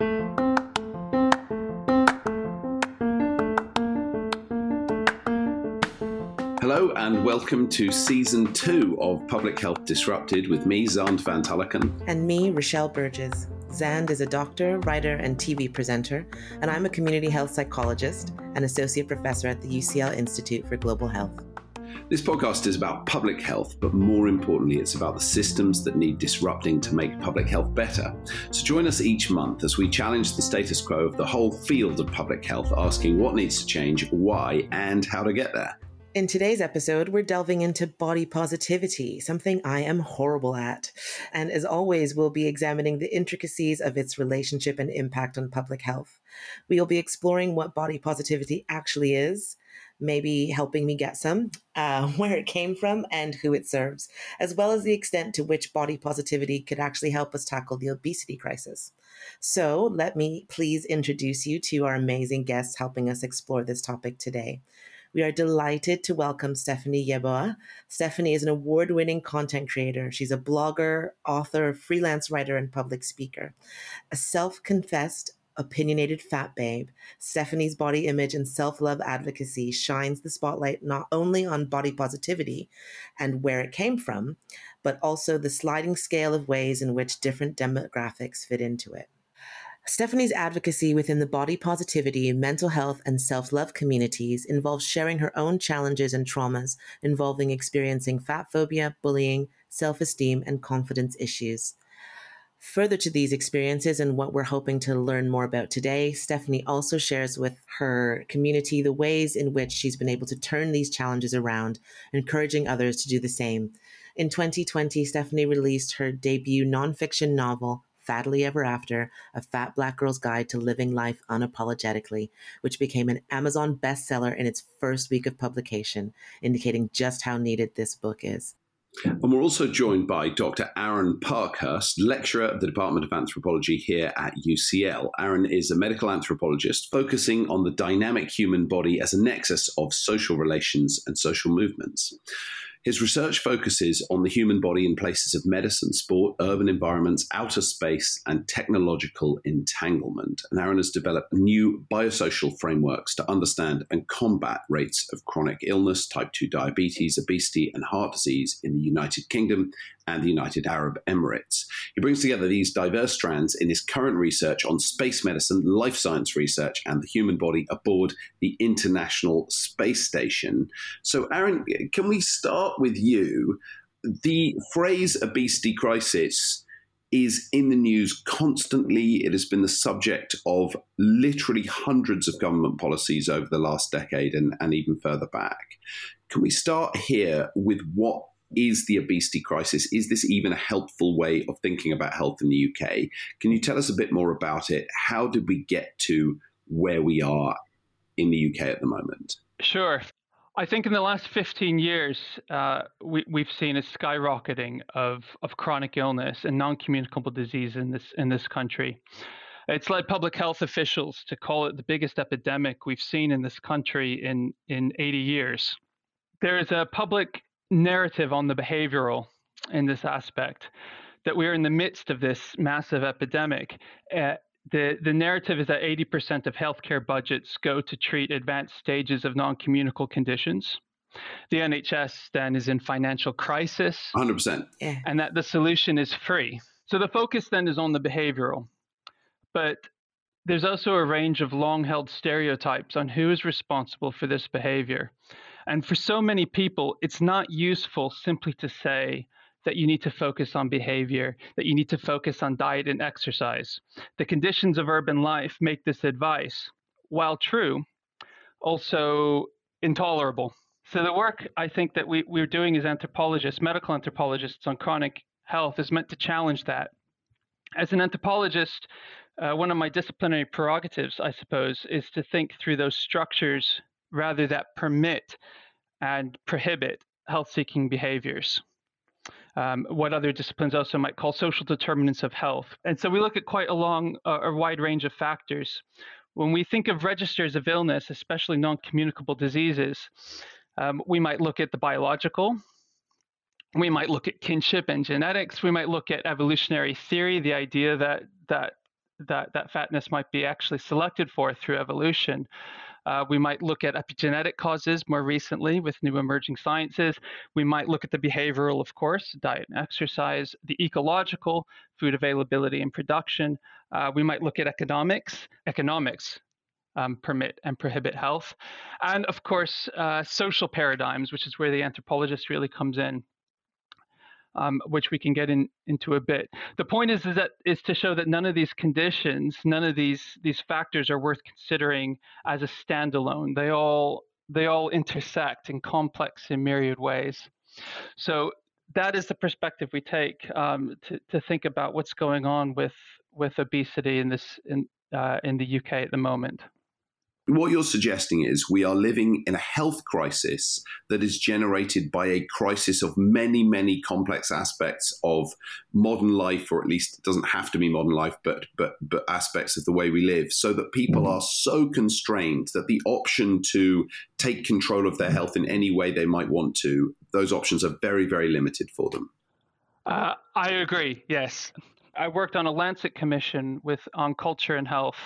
Hello and welcome to season two of Public Health Disrupted with me, Xand van Tulleken. And me, Rochelle Burgess. Xand is a doctor, writer, and TV presenter, and I'm a community health psychologist and associate professor at the UCL Institute for Global Health. This podcast is about public health, but more importantly, it's about the systems that need disrupting to make public health better. So join us each month as we challenge the status quo of the whole field of public health, asking what needs to change, why, and how to get there. In today's episode, we're delving into body positivity, something I am horrible at. And as always, we'll be examining the intricacies of its relationship and impact on public health. We'll be exploring what body positivity actually is, maybe helping me get some, uh, where it came from, and who it serves, as well as the extent to which body positivity could actually help us tackle the obesity crisis. So, let me please introduce you to our amazing guests helping us explore this topic today. We are delighted to welcome Stephanie Yeboah. Stephanie is an award winning content creator. She's a blogger, author, freelance writer, and public speaker. A self confessed opinionated fat babe, Stephanie's body image and self love advocacy shines the spotlight not only on body positivity and where it came from, but also the sliding scale of ways in which different demographics fit into it. Stephanie's advocacy within the body positivity, mental health, and self love communities involves sharing her own challenges and traumas involving experiencing fat phobia, bullying, self esteem, and confidence issues. Further to these experiences and what we're hoping to learn more about today, Stephanie also shares with her community the ways in which she's been able to turn these challenges around, encouraging others to do the same. In 2020, Stephanie released her debut nonfiction novel, Fattily Ever After, A Fat Black Girl's Guide to Living Life Unapologetically, which became an Amazon bestseller in its first week of publication, indicating just how needed this book is. And we're also joined by Dr. Aaron Parkhurst, lecturer at the Department of Anthropology here at UCL. Aaron is a medical anthropologist focusing on the dynamic human body as a nexus of social relations and social movements. His research focuses on the human body in places of medicine, sport, urban environments, outer space, and technological entanglement. And Aaron has developed new biosocial frameworks to understand and combat rates of chronic illness, type 2 diabetes, obesity, and heart disease in the United Kingdom and the United Arab Emirates. He brings together these diverse strands in his current research on space medicine, life science research, and the human body aboard the International Space Station. So, Aaron, can we start with you? The phrase obesity crisis is in the news constantly. It has been the subject of literally hundreds of government policies over the last decade and, and even further back. Can we start here with what is the obesity crisis? Is this even a helpful way of thinking about health in the UK? Can you tell us a bit more about it? How did we get to where we are in the UK at the moment? Sure. I think in the last 15 years, uh, we, have seen a skyrocketing of, of chronic illness and non-communicable disease in this in this country. It's led public health officials to call it the biggest epidemic we've seen in this country in, in 80 years. There is a public narrative on the behavioral in this aspect that we're in the midst of this massive epidemic. Uh, the, the narrative is that 80% of healthcare budgets go to treat advanced stages of non communicable conditions. The NHS then is in financial crisis. 100%. Yeah. And that the solution is free. So the focus then is on the behavioral. But there's also a range of long held stereotypes on who is responsible for this behavior. And for so many people, it's not useful simply to say that you need to focus on behavior, that you need to focus on diet and exercise. The conditions of urban life make this advice, while true, also intolerable. So the work I think that we, we're doing as anthropologists, medical anthropologists on chronic health is meant to challenge that. As an anthropologist, uh, one of my disciplinary prerogatives, I suppose, is to think through those structures rather that permit and prohibit health seeking behaviors. Um, what other disciplines also might call social determinants of health. And so we look at quite a long, uh, a wide range of factors. When we think of registers of illness, especially non communicable diseases, um, we might look at the biological, we might look at kinship and genetics, we might look at evolutionary theory, the idea that, that that that fatness might be actually selected for through evolution. Uh, we might look at epigenetic causes more recently with new emerging sciences. We might look at the behavioral, of course, diet and exercise, the ecological, food availability and production. Uh, we might look at economics, economics. Um, permit and prohibit health. And of course, uh, social paradigms, which is where the anthropologist really comes in um, which we can get in, into a bit. The point is, is that is to show that none of these conditions, none of these these factors are worth considering as a standalone. They all they all intersect in complex and myriad ways. So that is the perspective we take um, to, to think about what's going on with with obesity in this in uh, in the UK at the moment. What you're suggesting is we are living in a health crisis that is generated by a crisis of many, many complex aspects of modern life, or at least it doesn't have to be modern life, but but but aspects of the way we live, so that people mm-hmm. are so constrained that the option to take control of their health in any way they might want to, those options are very, very limited for them. Uh, I agree. Yes, I worked on a Lancet commission with on culture and health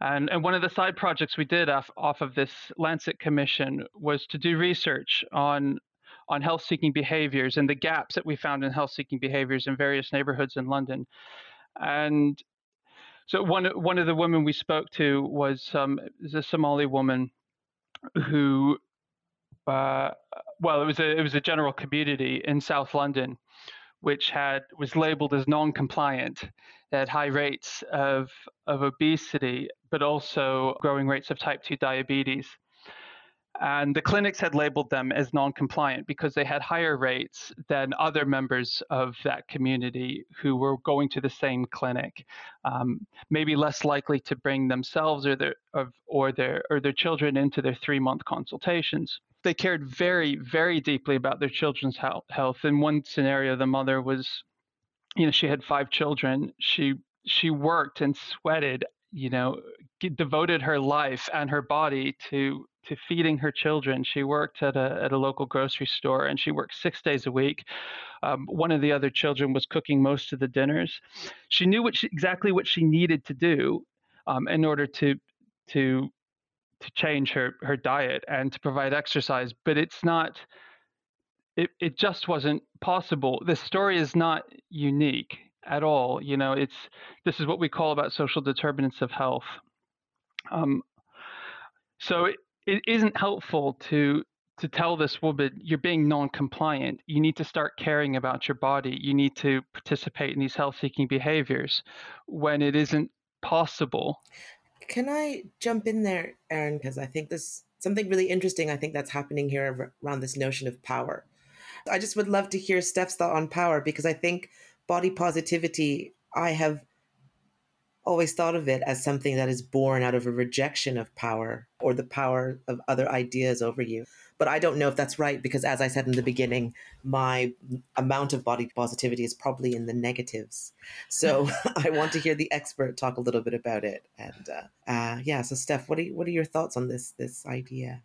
and, and one of the side projects we did off, off of this Lancet commission was to do research on on health seeking behaviors and the gaps that we found in health seeking behaviors in various neighborhoods in London. And so one one of the women we spoke to was um, a Somali woman who uh, well it was a it was a general community in South London which had was labeled as non-compliant had high rates of, of obesity, but also growing rates of type 2 diabetes. And the clinics had labeled them as non compliant because they had higher rates than other members of that community who were going to the same clinic, um, maybe less likely to bring themselves or their, or, their, or their children into their three month consultations they cared very, very deeply about their children's health. In one scenario, the mother was you know, she had five children. She she worked and sweated, you know, devoted her life and her body to to feeding her children. She worked at a at a local grocery store and she worked six days a week. Um, one of the other children was cooking most of the dinners. She knew what she, exactly what she needed to do um, in order to to to change her her diet and to provide exercise. But it's not it, it just wasn't possible. The story is not unique at all. You know, it's this is what we call about social determinants of health. Um, so it, it isn't helpful to to tell this woman you're being non-compliant. You need to start caring about your body. You need to participate in these health-seeking behaviors when it isn't possible. Can I jump in there, Aaron? Because I think this something really interesting. I think that's happening here around this notion of power. I just would love to hear Steph's thought on power because I think body positivity, I have always thought of it as something that is born out of a rejection of power or the power of other ideas over you. But I don't know if that's right because, as I said in the beginning, my amount of body positivity is probably in the negatives. So I want to hear the expert talk a little bit about it. And uh, uh, yeah, so Steph, what are what are your thoughts on this this idea?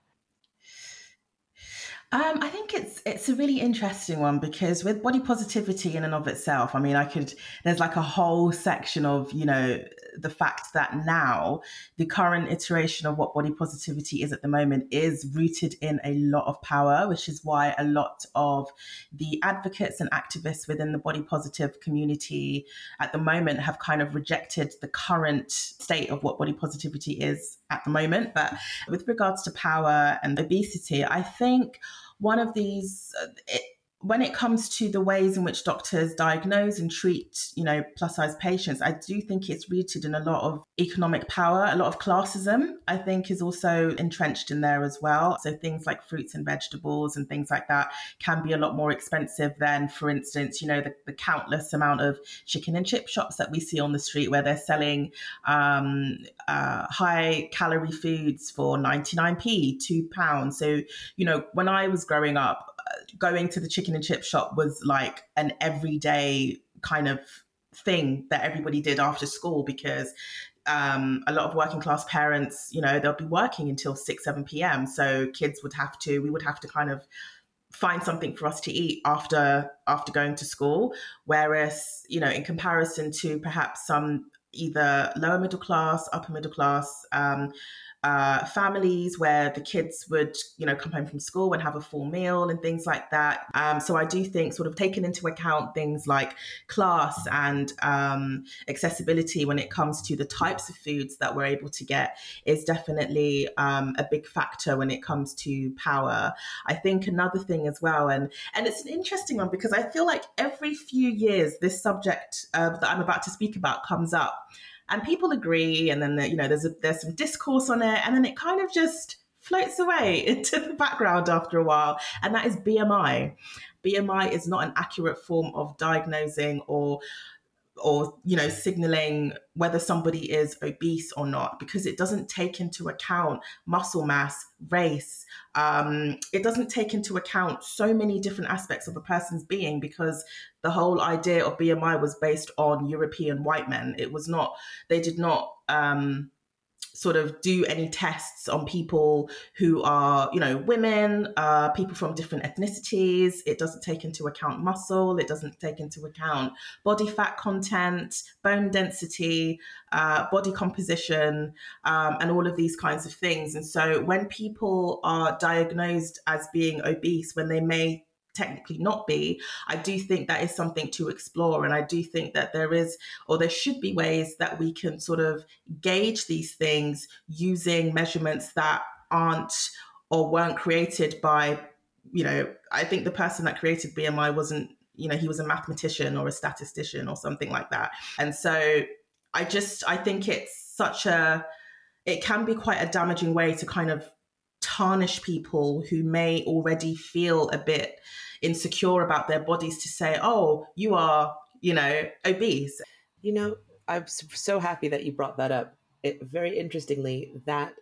Um, I think it's it's a really interesting one because with body positivity in and of itself, I mean, I could there's like a whole section of you know the fact that now the current iteration of what body positivity is at the moment is rooted in a lot of power, which is why a lot of the advocates and activists within the body positive community at the moment have kind of rejected the current state of what body positivity is at the moment. But with regards to power and obesity, I think one of these, uh, it, when it comes to the ways in which doctors diagnose and treat, you know, plus size patients, I do think it's rooted in a lot of economic power, a lot of classism, I think is also entrenched in there as well. So things like fruits and vegetables and things like that can be a lot more expensive than, for instance, you know, the, the countless amount of chicken and chip shops that we see on the street where they're selling um, uh, high calorie foods for 99p, two pounds. So, you know, when I was growing up, going to the chicken and chip shop was like an everyday kind of thing that everybody did after school because um, a lot of working class parents, you know, they'll be working until 6, 7 p.m. So kids would have to, we would have to kind of find something for us to eat after after going to school whereas you know in comparison to perhaps some either lower middle class, upper middle class, um, uh, families where the kids would, you know, come home from school and have a full meal and things like that. Um, so I do think, sort of taking into account things like class and um, accessibility when it comes to the types of foods that we're able to get is definitely um, a big factor when it comes to power. I think another thing as well, and and it's an interesting one because I feel like every few years this subject uh, that I'm about to speak about comes up and people agree and then you know there's a, there's some discourse on it and then it kind of just floats away into the background after a while and that is BMI BMI is not an accurate form of diagnosing or or you know signaling whether somebody is obese or not because it doesn't take into account muscle mass race um, it doesn't take into account so many different aspects of a person's being because the whole idea of bmi was based on european white men. It was not they did not um, sort of do any tests on people who are, you know, women, uh, people from different ethnicities. It doesn't take into account muscle. It doesn't take into account body fat content, bone density, uh, body composition, um, and all of these kinds of things. And so when people are diagnosed as being obese, when they may technically not be, I do think that is something to explore. And I do think that there is, or there should be ways that we can sort of gauge these things using measurements that aren't or weren't created by, you know, I think the person that created BMI wasn't, you know, he was a mathematician or a statistician or something like that. And so I just, I think it's such a, it can be quite a damaging way to kind of tarnish people who may already feel a bit insecure about their bodies to say, oh, you are, you know, obese. You know, I'm so happy that you brought that up. It, very interestingly, that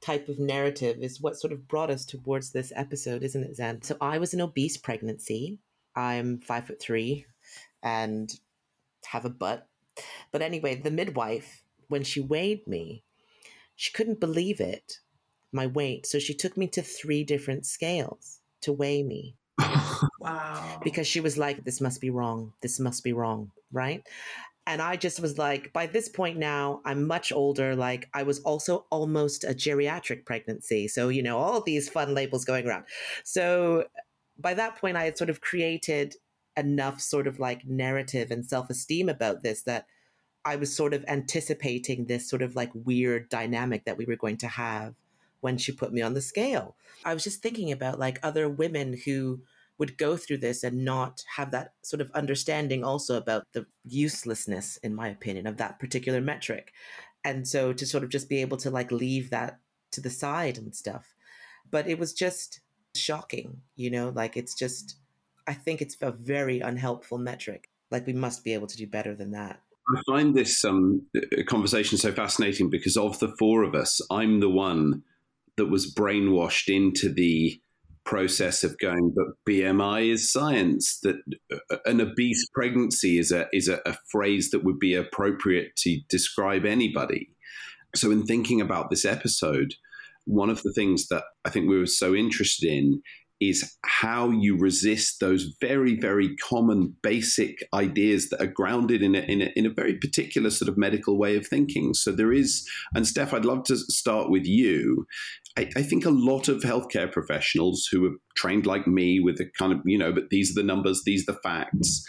type of narrative is what sort of brought us towards this episode, isn't it, Zan? So I was an obese pregnancy. I'm five foot three and have a butt. But anyway, the midwife, when she weighed me, she couldn't believe it my weight. So she took me to three different scales to weigh me. wow. Because she was like, this must be wrong. This must be wrong. Right. And I just was like, by this point now, I'm much older. Like, I was also almost a geriatric pregnancy. So, you know, all these fun labels going around. So, by that point, I had sort of created enough sort of like narrative and self esteem about this that I was sort of anticipating this sort of like weird dynamic that we were going to have when she put me on the scale. I was just thinking about like other women who would go through this and not have that sort of understanding also about the uselessness, in my opinion, of that particular metric. And so to sort of just be able to like leave that to the side and stuff. But it was just shocking, you know, like it's just, I think it's a very unhelpful metric. Like we must be able to do better than that. I find this um, conversation so fascinating because of the four of us, I'm the one that was brainwashed into the process of going, but BMI is science. That uh, an obese pregnancy is a is a, a, phrase that would be appropriate to describe anybody. So, in thinking about this episode, one of the things that I think we were so interested in is how you resist those very, very common basic ideas that are grounded in a, in a, in a very particular sort of medical way of thinking. So there is, and Steph, I'd love to start with you. I, I, think a lot of healthcare professionals who are trained like me with the kind of, you know, but these are the numbers, these are the facts,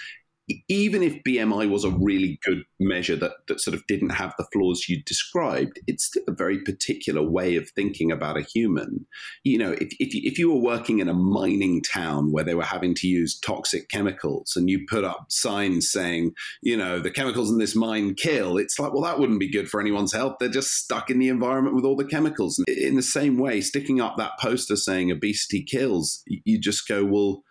even if BMI was a really good measure that, that sort of didn't have the flaws you described, it's still a very particular way of thinking about a human. You know, if, if, you, if you were working in a mining town where they were having to use toxic chemicals and you put up signs saying, you know, the chemicals in this mine kill, it's like, well, that wouldn't be good for anyone's health. They're just stuck in the environment with all the chemicals. In the same way, sticking up that poster saying obesity kills, you just go, well,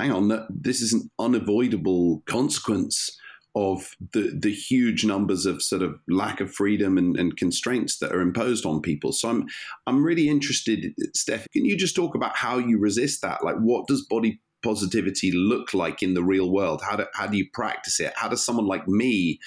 hang on, this is an unavoidable consequence of the the huge numbers of sort of lack of freedom and, and, constraints that are imposed on people. So I'm I'm really interested, Steph. Can you just talk about how you resist that? Like, what does body positivity look like in the real world? How do how do you practice it? How does someone like me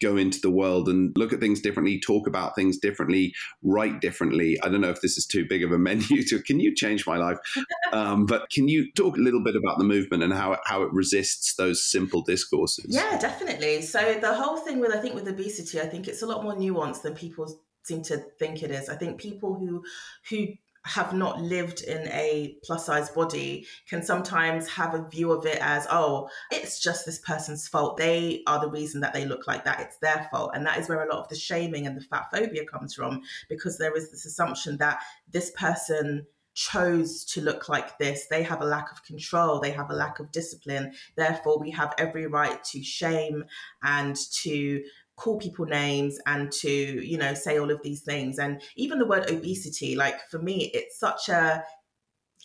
go into the world and look at things differently, talk about things differently, write differently. I don't know if this is too big of a menu to. Can you change my life? Um, but can you talk a little bit about the movement and how how it resists those simple discourses? Yeah, definitely. So the whole thing with I think with obesity, I think it's a lot more nuanced than people seem to think it is. I think people who who have not lived in a plus size body can sometimes have a view of it as, oh, it's just this person's fault. They are the reason that they look like that. It's their fault. And that is where a lot of the shaming and the fat phobia comes from, because there is this assumption that this person chose to look like this. They have a lack of control, they have a lack of discipline. Therefore, we have every right to shame and to call people names and to you know say all of these things. And even the word obesity like for me it's such a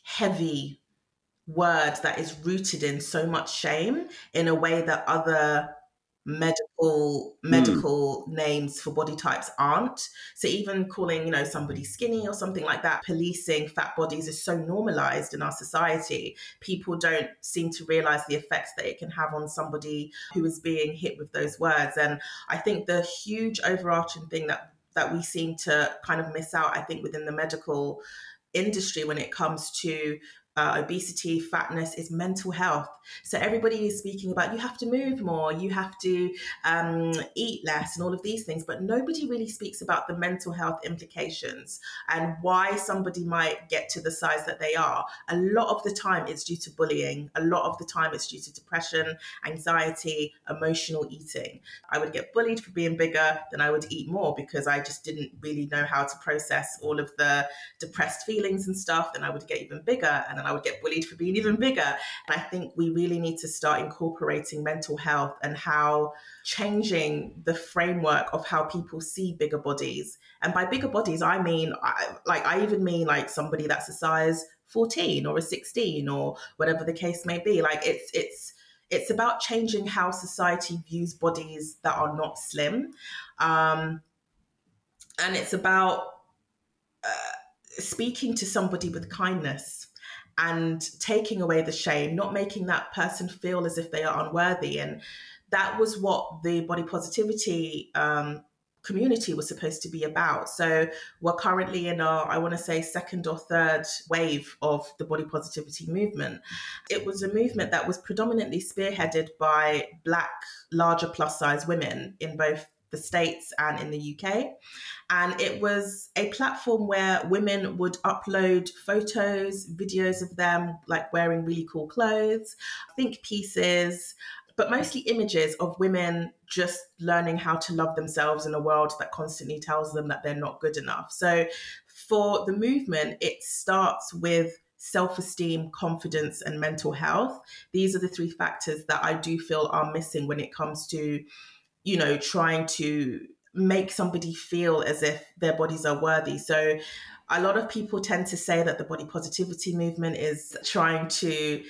heavy word that is rooted in so much shame in a way that other medical medical mm. names for body types aren't. So even calling you know somebody skinny or something like that policing fat bodies is so normalized in our society. People don't seem to realize the effects that it can have on somebody who is being hit with those words. And i think the huge overarching thing that that we seem to kind of miss out i think within the medical industry when it comes to uh, obesity, fatness is mental health. So everybody is speaking about you have to move more, you have to um, eat less, and all of these things, but nobody really speaks about the mental health implications and why somebody might get to the size that they are. A lot of the time, it's due to bullying. A lot of the time, it's due to depression, anxiety, emotional eating. I would get bullied for being bigger, then I would eat more because I just didn't really know how to process all of the depressed feelings and stuff. Then I would get even bigger, and I would get bullied for being even bigger. And I think we really need to start incorporating mental health and how changing the framework of how people see bigger bodies. And by bigger bodies, I mean, I, like, I even mean like somebody that's a size 14 or a 16 or whatever the case may be. Like, it's, it's, it's about changing how society views bodies that are not slim. Um, and it's about uh, speaking to somebody with kindness and taking away the shame, not making that person feel as if they are unworthy. And that was what the body positivity um, community was supposed to be about. So we're currently in our, I want to say, second or third wave of the body positivity movement. It was a movement that was predominantly spearheaded by Black, larger plus size women in both the States and in the UK. And it was a platform where women would upload photos, videos of them like wearing really cool clothes, think pieces, but mostly images of women just learning how to love themselves in a world that constantly tells them that they're not good enough. So for the movement, it starts with self esteem, confidence, and mental health. These are the three factors that I do feel are missing when it comes to you know, trying to make somebody feel as if their bodies are worthy. So a lot of people tend to say that the body positivity movement is trying to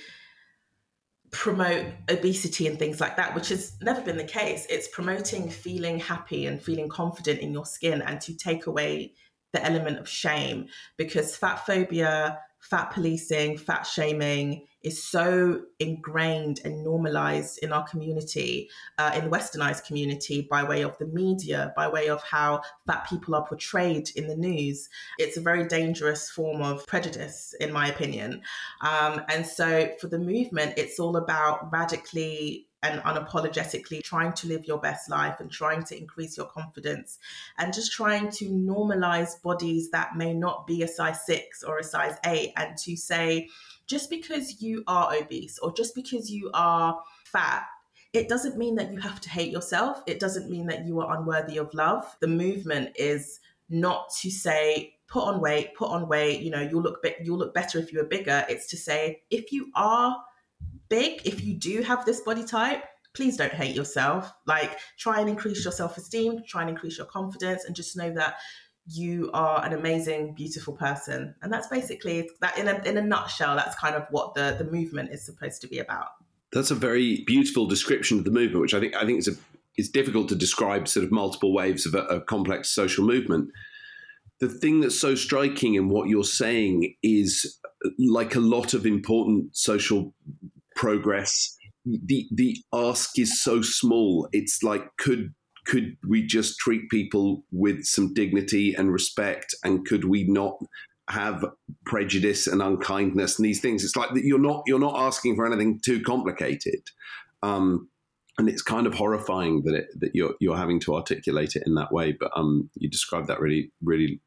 promote obesity and things like that, which has never been the case. It's promoting feeling happy and feeling confident in your skin and to take away the element of shame because fat phobia, fat policing, fat shaming is so ingrained and normalized in our community, uh, in the westernized community, by way of the media, by way of how fat people are portrayed in the news. It's a very dangerous form of prejudice, in my opinion. Um, and so for the movement, it's all about radically and unapologetically trying to live your best life and trying to increase your confidence and just trying to normalize bodies that may not be a size six or a size eight and to say, just because you are obese or just because you are fat it doesn't mean that you have to hate yourself. It doesn't mean that you are unworthy of love. The movement is not to say put on weight, put on weight. You know, you'll look be- you'll look better if you are bigger. It's to say if you are big, if you do have this body type, please don't hate yourself. Like try and increase your self esteem, try and increase your confidence, and just know that you are an amazing, beautiful person. And that's basically that in a in a nutshell, that's kind of what the, the movement is supposed to be about. That's a very beautiful description of the movement, which I think I think is a it's difficult to describe sort of multiple waves of a, a complex social movement. The thing that's so striking in what you're saying is uh, like a lot of important social progress the the ask is so small it's like could could we just treat people with some dignity and respect? And could we not have prejudice and unkindness and these things? It's like you're not you're not asking for anything too complicated. Um, and it's kind of horrifying that it, that you're you're having to articulate it in that way. But um, you described that really, really,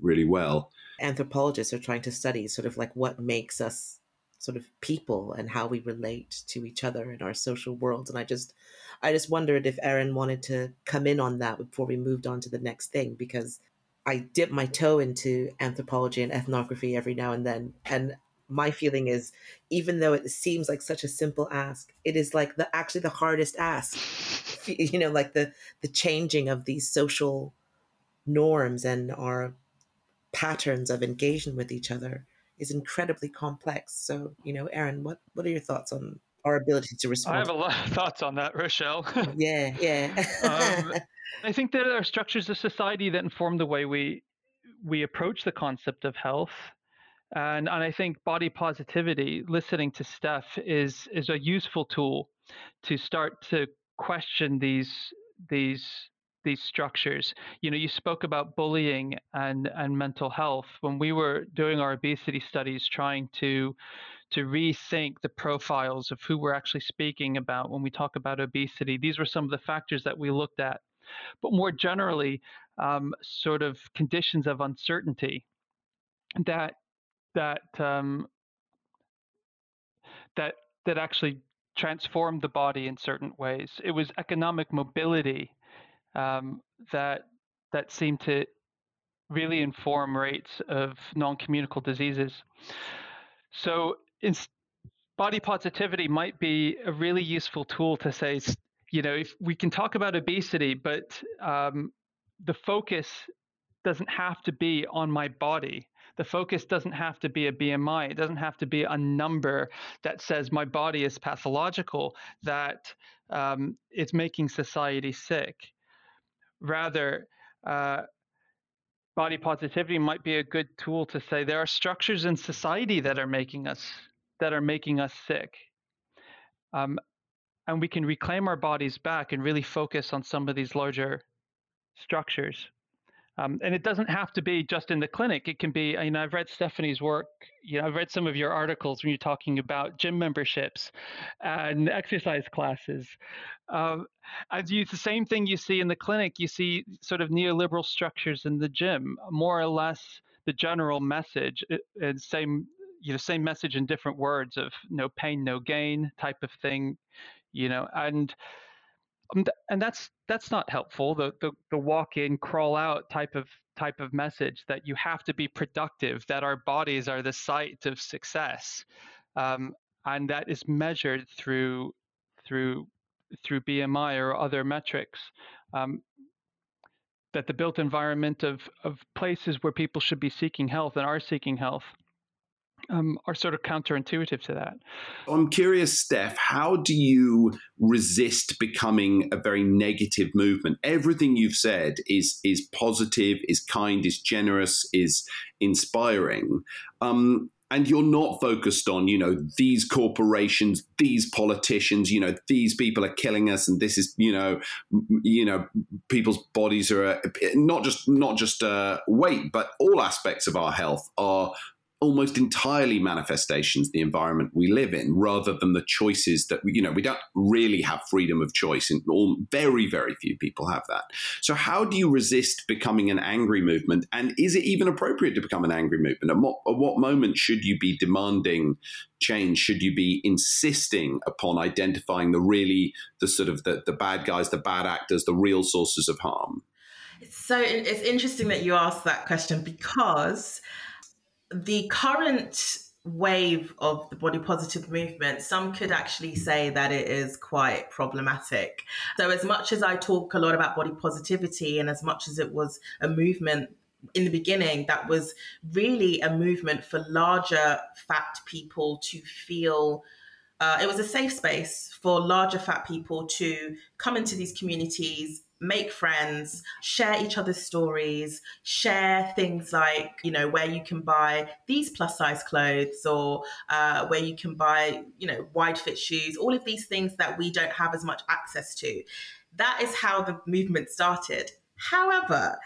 really well. Anthropologists are trying to study sort of like what makes us sort of people and how we relate to each other in our social worlds. And I just, I just wondered if Aaron wanted to come in on that before we moved on to the next thing because I dip my toe into anthropology and ethnography every now and then, and my feeling is even though it seems like such a simple ask it is like the actually the hardest ask. You know like the the changing of these social norms and our patterns of engagement with each other is incredibly complex. So you know aaron what what are your thoughts on our ability to respond i have a lot of thoughts on that rochelle. Yeah yeah. Um, i think there are structures of society that inform the way we we approach the concept of health. And and I think body positivity, listening to Steph, is is a useful tool to start to question these these these structures. You know, you spoke about bullying and and mental health when we were doing our obesity studies, trying to to rethink the profiles of who we're actually speaking about when we talk about obesity. These were some of the factors that we looked at, but more generally, um, sort of conditions of uncertainty that that um, that that actually transformed the body in certain ways. It was economic mobility um, that that seemed to really inform rates of non-communicable diseases. So, in, body positivity might be a really useful tool to say, you know, if we can talk about obesity, but um, the focus doesn't have to be on my body the focus doesn't have to be a BMI. It doesn't have to be a number that says my body is pathological, that um, it's making society sick. Rather, uh, body positivity might be a good tool to say there are structures in society that are making us that are making us sick. Um, and we can reclaim our bodies back and really focus on some of these larger structures. Um, and it doesn't have to be just in the clinic. It can be, you know, I've read Stephanie's work. You know, I've read some of your articles when you're talking about gym memberships and exercise classes. Um, and you, the same thing you see in the clinic. You see sort of neoliberal structures in the gym, more or less the general message, uh, and same, you know, same message in different words of no pain, no gain type of thing. You know, and and that's that's not helpful. The, the the walk in, crawl out type of type of message that you have to be productive, that our bodies are the site of success, um, and that is measured through through through BMI or other metrics. Um, that the built environment of of places where people should be seeking health and are seeking health um, are sort of counterintuitive to that. I'm curious, Steph, how do you resist becoming a very negative movement? Everything you've said is is positive, is kind, is generous, is inspiring. Um, and you're not focused on, you know, these corporations, these politicians, you know, these people are killing us, and this is, you know, you know, people's bodies are uh, not just not just uh, weight, but all aspects of our health are almost entirely manifestations the environment we live in rather than the choices that we, you know we don't really have freedom of choice and all very very few people have that. So how do you resist becoming an angry movement and is it even appropriate to become an angry movement? At what, at what moment should you be demanding change? Should you be insisting upon identifying the really the sort of the, the bad guys the bad actors the real sources of harm? So it's interesting that you asked that question because the current wave of the body positive movement, some could actually say that it is quite problematic. So, as much as I talk a lot about body positivity, and as much as it was a movement in the beginning that was really a movement for larger fat people to feel. Uh, it was a safe space for larger fat people to come into these communities make friends, share each other's stories, share things like, you know, where you can buy these plus size clothes or uh, where you can buy, you know, wide fit shoes, all of these things that we don't have as much access to. that is how the movement started. However,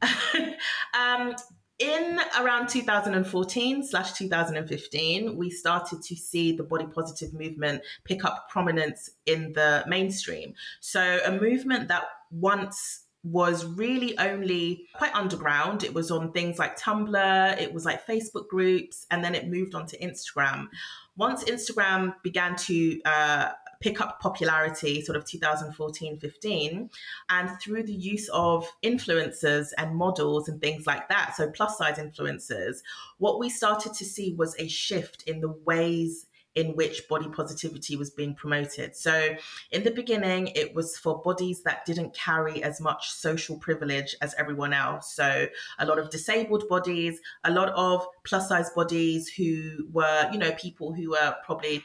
um, in around 2014 slash 2015, we started to see the body positive movement pick up prominence in the mainstream. So, a movement that once was really only quite underground. It was on things like Tumblr, it was like Facebook groups, and then it moved on to Instagram. Once Instagram began to uh, pick up popularity sort of 2014 15 and through the use of influencers and models and things like that so plus size influencers what we started to see was a shift in the ways in which body positivity was being promoted. So, in the beginning, it was for bodies that didn't carry as much social privilege as everyone else. So, a lot of disabled bodies, a lot of plus size bodies who were, you know, people who were probably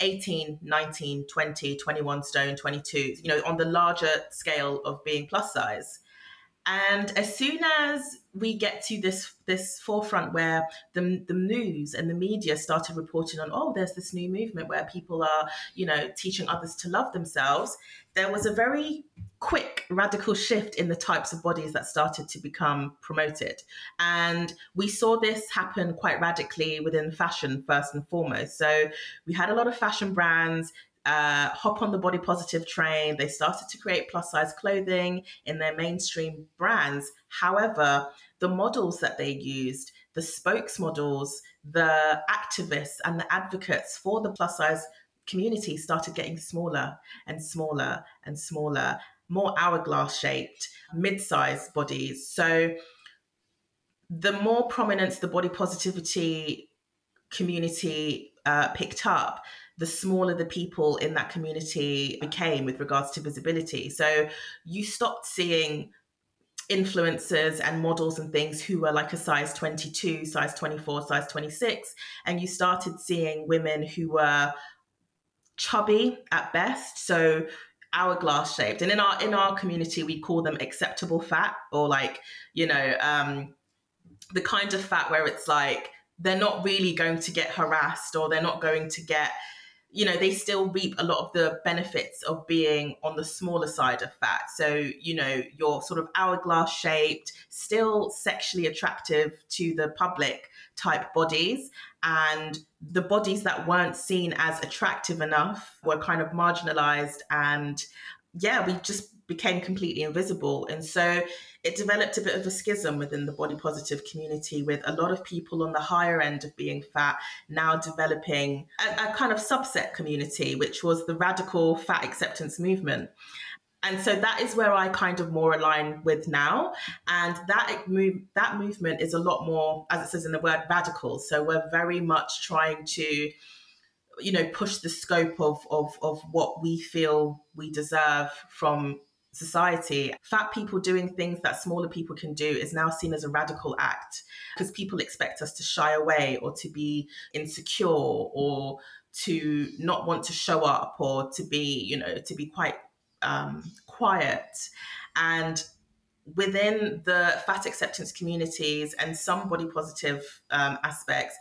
18, 19, 20, 21 stone, 22, you know, on the larger scale of being plus size. And as soon as we get to this this forefront where the, the news and the media started reporting on, oh, there's this new movement where people are, you know, teaching others to love themselves, there was a very quick radical shift in the types of bodies that started to become promoted. And we saw this happen quite radically within fashion, first and foremost. So we had a lot of fashion brands uh, hop on the body positive train. They started to create plus size clothing in their mainstream brands. However, the models that they used, the spokesmodels, the activists, and the advocates for the plus size community started getting smaller and smaller and smaller, more hourglass shaped, mid sized bodies. So the more prominence the body positivity community uh, picked up, the smaller the people in that community became with regards to visibility. So you stopped seeing influencers and models and things who were like a size 22, size 24, size 26. And you started seeing women who were chubby at best. So hourglass shaped. And in our in our community, we call them acceptable fat or like, you know, um, the kind of fat where it's like they're not really going to get harassed or they're not going to get you know they still reap a lot of the benefits of being on the smaller side of fat so you know you're sort of hourglass shaped still sexually attractive to the public type bodies. And the bodies that weren't seen as attractive enough were kind of marginalized. And yeah we just became completely invisible and so it developed a bit of a schism within the body positive community with a lot of people on the higher end of being fat now developing a, a kind of subset community, which was the radical fat acceptance movement. And so that is where I kind of more align with now. And that move, that movement is a lot more, as it says in the word, radical. So we're very much trying to you know push the scope of of of what we feel we deserve from society, fat people doing things that smaller people can do is now seen as a radical act because people expect us to shy away or to be insecure or to not want to show up or to be, you know, to be quite um, quiet. And within the fat acceptance communities and some body positive um, aspects,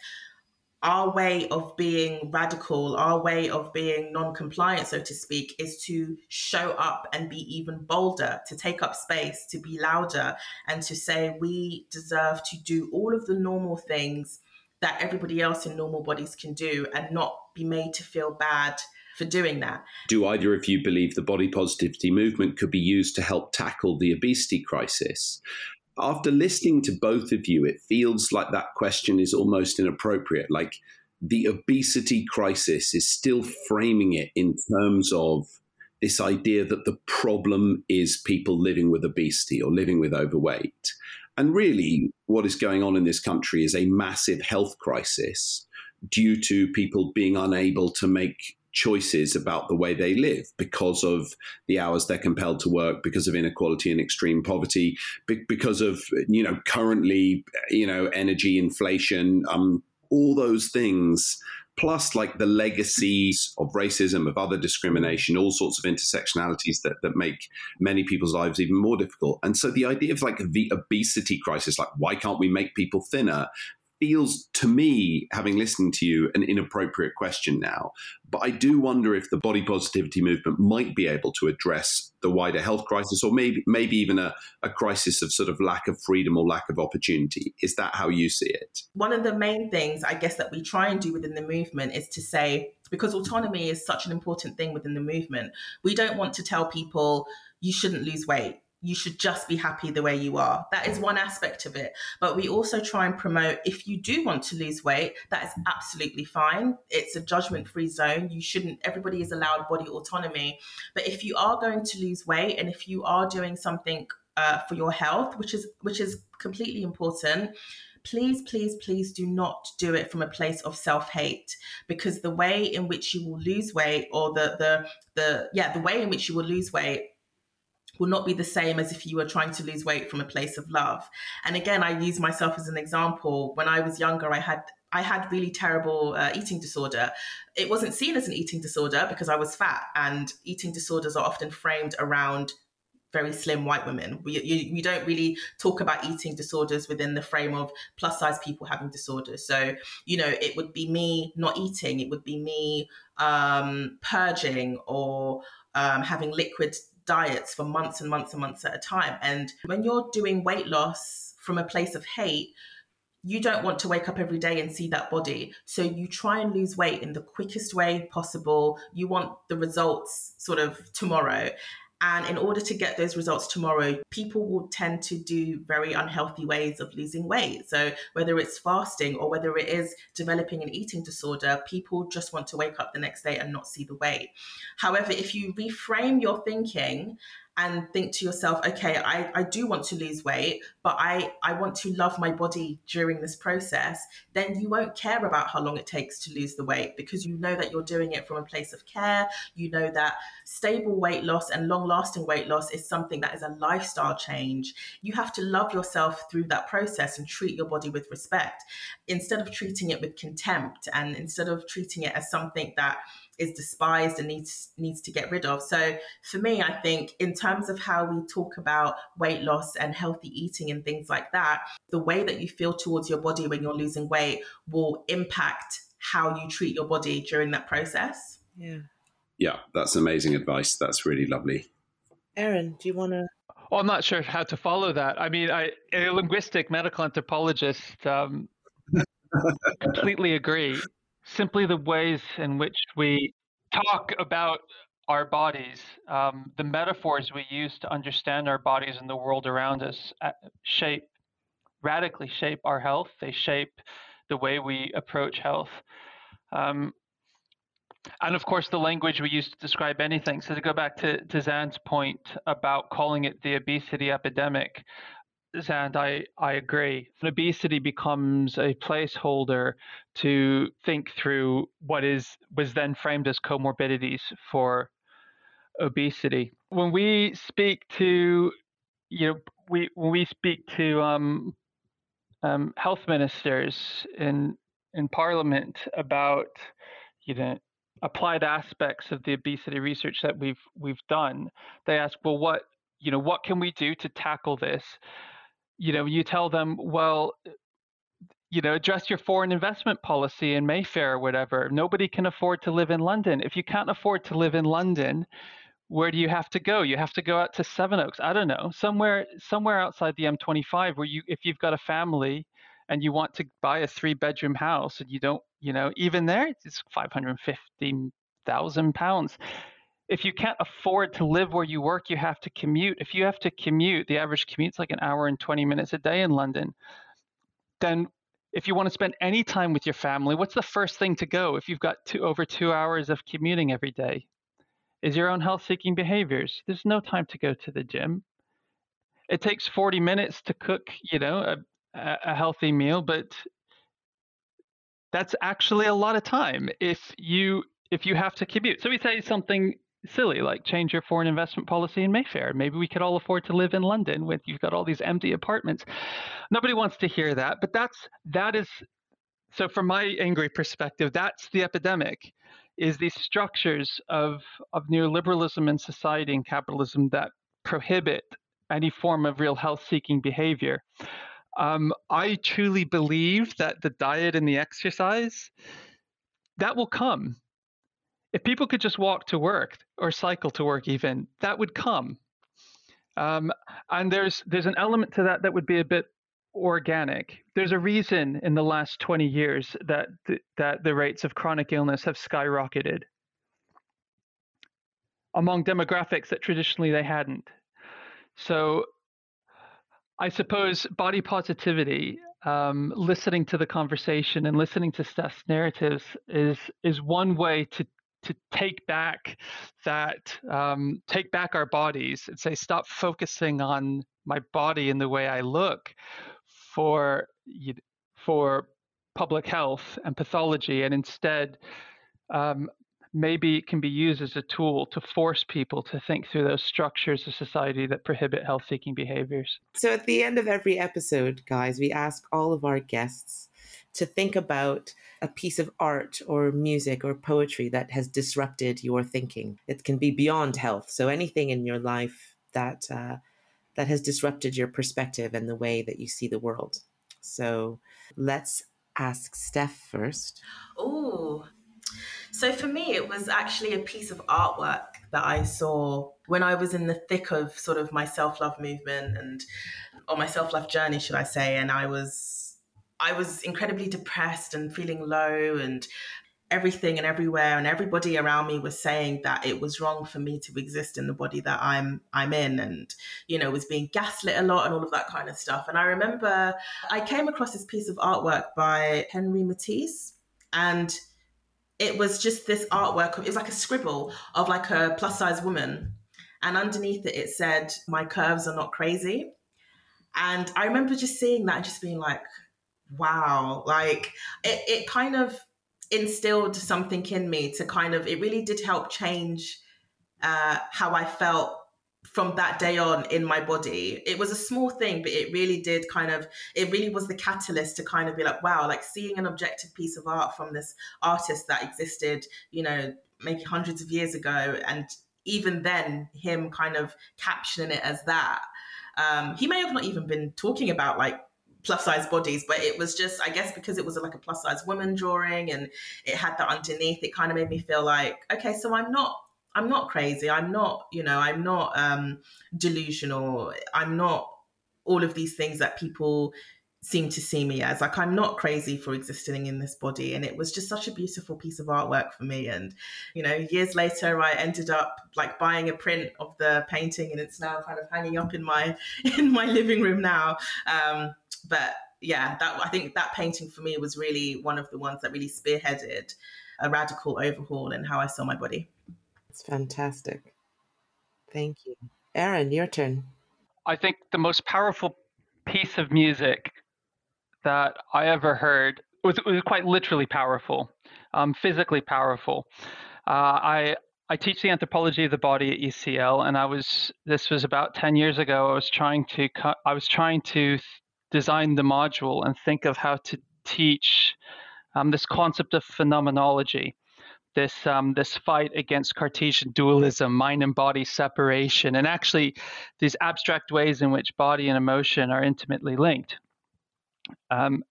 our way of being radical, our way of being non compliant, so to speak, is to show up and be even bolder, to take up space, to be louder, and to say we deserve to do all of the normal things that everybody else in normal bodies can do and not be made to feel bad for doing that. Do either of you believe the body positivity movement could be used to help tackle the obesity crisis? After listening to both of you, it feels like that question is almost inappropriate. Like the obesity crisis is still framing it in terms of this idea that the problem is people living with obesity or living with overweight. And really, what is going on in this country is a massive health crisis due to people being unable to make choices about the way they live because of the hours they're compelled to work, because of inequality and extreme poverty, because of you know currently you know energy inflation, um, all those things. Plus, like the legacies of racism, of other discrimination, all sorts of intersectionalities that, that make many people's lives even more difficult. And so, the idea of like the obesity crisis, like why can't we make people thinner, feels to me, having listened to you, an inappropriate question now. But I do wonder if the body positivity movement might be able to address the wider health crisis, or maybe maybe even a, a crisis of sort of lack of freedom or lack of opportunity. Is that how you see it? One of the main things I guess that we try and do within the movement is to say because autonomy is such an important thing within the movement, we don't want to tell people you shouldn't lose weight you should just be happy the way you are. That is one aspect of it. But we also try and promote if you do want to lose weight, that is absolutely fine. It's a judgment free zone. You shouldn't, everybody is allowed body autonomy. But if you are going to lose weight and if you are doing something uh, for your health, which is which is completely important, please, please, please do not do it from a place of self-hate because the way in which you will lose weight or the the the yeah, the way in which you will lose weight will not be the same as if you were trying to lose weight from a place of love. And again, I use myself as an example. When I was younger, I had I had really terrible uh, eating disorder. It wasn't seen as an eating disorder because I was fat, and eating disorders are often framed around very slim white women. We, you, we don't really talk about eating disorders within the frame of plus size people having disorders. So, you know, it would be me not eating, it would be me um, purging or um, having liquid diets for months and months and months at a time. And when you're doing weight loss from a place of hate, you don't want to wake up every day and see that body. So you try and lose weight in the quickest way possible. You want the results sort of tomorrow. And in order to get those results tomorrow, people will tend to do very unhealthy ways of losing weight. So, whether it's fasting or whether it is developing an eating disorder, people just want to wake up the next day and not see the weight. However, if you reframe your thinking and think to yourself, okay, I, I do want to lose weight, but I, I want to love my body during this process, then you won't care about how long it takes to lose the weight because you know that you're doing it from a place of care. You know that stable weight loss and long lasting weight loss is something that is a lifestyle change. You have to love yourself through that process and treat your body with respect instead of treating it with contempt and instead of treating it as something that is despised and needs needs to get rid of. So for me, I think in terms of how we talk about weight loss and healthy eating and things like that, the way that you feel towards your body when you're losing weight will impact how you treat your body during that process. Yeah. Yeah, that's amazing advice. That's really lovely. Aaron, do you want to? Well, I'm not sure how to follow that. I mean, I, a linguistic medical anthropologist um, completely agree simply the ways in which we talk about our bodies, um, the metaphors we use to understand our bodies and the world around us uh, shape, radically shape our health. They shape the way we approach health. Um, and of course, the language we use to describe anything. So, to go back to, to Xand's point about calling it the obesity epidemic, and I, I agree. Obesity becomes a placeholder to think through what is was then framed as comorbidities for obesity. When we speak to, you know, we when we speak to um, um, health ministers in in Parliament about, you know, applied aspects of the obesity research that we've we've done, they ask, well, what you know, what can we do to tackle this? You know, you tell them, well, uh, you know, address your foreign investment policy in Mayfair or whatever. Nobody can afford to live in London. If you can't afford to live in London, where do you have to go? You have to go out to Sevenoaks. I don't know, somewhere somewhere outside the M25 where you if you've got a family and you want to buy a three bedroom house and you don't, you know, even there it's 550,000 pounds if you can't afford to live where you work, you have to commute. If you have to commute, the average commute's like an hour and 20 minutes a day in London. Then if you want to spend any time with your family, what's the first thing to go if you've got two, over two hours of commuting every day? Is your own health seeking behaviors. There's no time to go to the gym. It takes 40 minutes to cook, you know, a, a healthy meal, but that's actually a lot of time if you if you have to commute. So we say something silly, like change your foreign investment policy in Mayfair. Maybe we could all afford to live in London with you've got all these empty apartments. Nobody wants to hear that, but that's that is so from my angry perspective, that's the epidemic is these structures of of neoliberalism and society and capitalism that prohibit any form of real health seeking behavior. Um, I truly believe that the diet and the exercise that will come. If people could just walk to work or cycle to work, even that would come. Um, and there's there's an element to that that would be a bit organic. There's a reason in the last 20 years that th- that the rates of chronic illness have skyrocketed among demographics that traditionally they hadn't. So I suppose body positivity, um, listening to the conversation and listening to Steph's narratives is is one way to to take back that um, take back our bodies and say stop focusing on my body and the way I look for for public health and pathology and instead um, maybe it can be used as a tool to force people to think through those structures of society that prohibit health seeking behaviors. So, at the end of every episode, guys, we ask all of our guests to think about a piece of art or music or poetry that has disrupted your thinking. It can be beyond health. So, anything in your life that, uh, that has disrupted your perspective and the way that you see the world. So, let's ask Steph first. Oh, so for me, it was actually a piece of artwork that I saw when I was in the thick of sort of my self love movement and or my self love journey, should I say? And I was I was incredibly depressed and feeling low and everything and everywhere and everybody around me was saying that it was wrong for me to exist in the body that I'm I'm in and you know was being gaslit a lot and all of that kind of stuff and I remember I came across this piece of artwork by Henry Matisse and it was just this artwork. It was like a scribble of like a plus size woman. And underneath it, it said, My curves are not crazy. And I remember just seeing that and just being like, wow, like it, it kind of instilled something in me to kind of, it really did help change uh, how I felt from that day on in my body. It was a small thing, but it really did kind of, it really was the catalyst to kind of be like, wow, like seeing an objective piece of art from this artist that existed, you know, maybe hundreds of years ago. And even then, him kind of captioning it as that. Um, he may have not even been talking about like plus size bodies, but it was just, I guess, because it was like a plus size woman drawing and it had that underneath, it kind of made me feel like, okay, so I'm not I'm not crazy. I'm not, you know, I'm not um, delusional. I'm not all of these things that people seem to see me as. Like, I'm not crazy for existing in this body. And it was just such a beautiful piece of artwork for me. And, you know, years later, I ended up like buying a print of the painting and it's now kind of hanging up in my in my living room now. Um, but yeah, that I think that painting for me was really one of the ones that really spearheaded a radical overhaul in how I saw my body. It's fantastic. Thank you. Aaron, your turn. I think the most powerful piece of music that I ever heard was, was quite literally powerful, um, physically powerful. Uh, I I teach the anthropology of the body at UCL, and I was this was about ten years ago. I was trying to I was trying to design the module and think of how to teach um, this concept of phenomenology this um, this fight against Cartesian dualism, mind and body separation, and actually these abstract ways in which body and emotion are intimately linked. Um,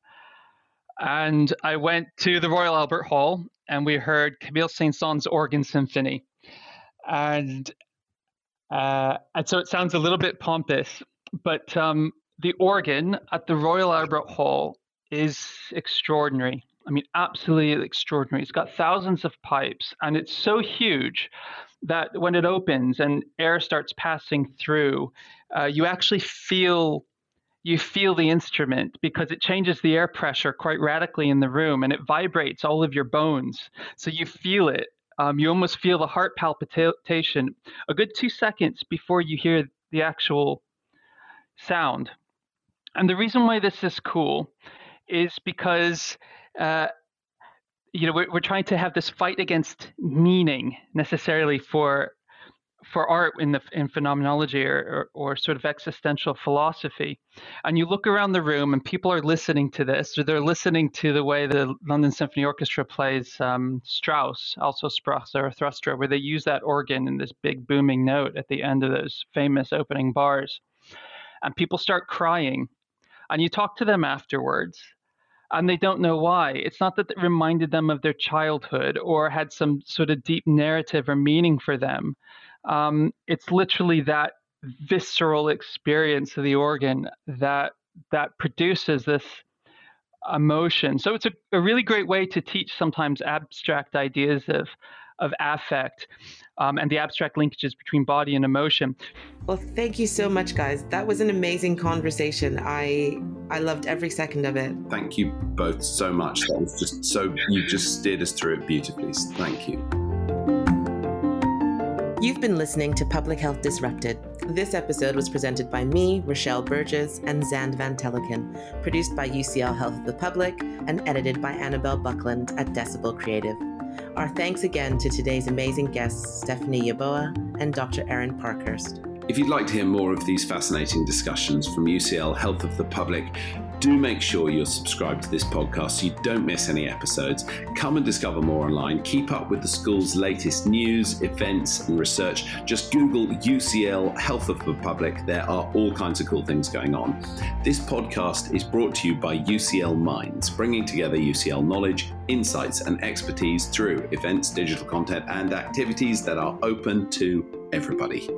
and I went to the Royal Albert Hall, and we heard Camille Saint-Saëns's organ symphony, and uh, and so it sounds a little bit pompous, but um, the organ at the Royal Albert Hall is extraordinary. I mean, absolutely extraordinary. It's got thousands of pipes, and it's so huge that when it opens and air starts passing through, uh, you actually feel you feel the instrument because it changes the air pressure quite radically in the room and it vibrates all of your bones. So you feel it. Um, you almost feel the heart palpitation a good two seconds before you hear the actual sound. And the reason why this is cool is because uh, you know, we're, we're trying to have this fight against meaning necessarily for for art in the in phenomenology or, or, or, sort of existential philosophy and you look around the room and people are listening to this or they're listening to the way the london symphony orchestra plays um, strauss also sprach zarathustra where they use that organ in this big booming note at the end of those famous opening bars and people start crying and you talk to them afterwards and they don't know why. It's not that it reminded them of their childhood or had some sort of deep narrative or meaning for them. Um, it's literally that visceral experience of the organ that that produces this emotion. So it's a, a really great way to teach sometimes abstract ideas of of affect um, and the abstract linkages between body and emotion. Well, thank you so much, guys. That was an amazing conversation. I I loved every second of it. Thank you both so much. That was just so you just steered us through it beautifully. Thank you. You've been listening to Public Health Disrupted. This episode was presented by me, Rochelle Burgess, and Xand Van Tulleken, produced by UCL Health of the Public, and edited by Annabelle Buckland at Decibel Creative. Our thanks again to today's amazing guests, Stephanie Yeboah and Dr. Aaron Parkhurst. If you'd like to hear more of these fascinating discussions from UCL Health of the Public, do make sure you're subscribed to this podcast so you don't miss any episodes. Come and discover more online. Keep up with the school's latest news, events, and research. Just Google UCL Health of the Public. There are all kinds of cool things going on. This podcast is brought to you by UCL Minds, bringing together UCL knowledge, insights, and expertise through events, digital content, and activities that are open to everybody.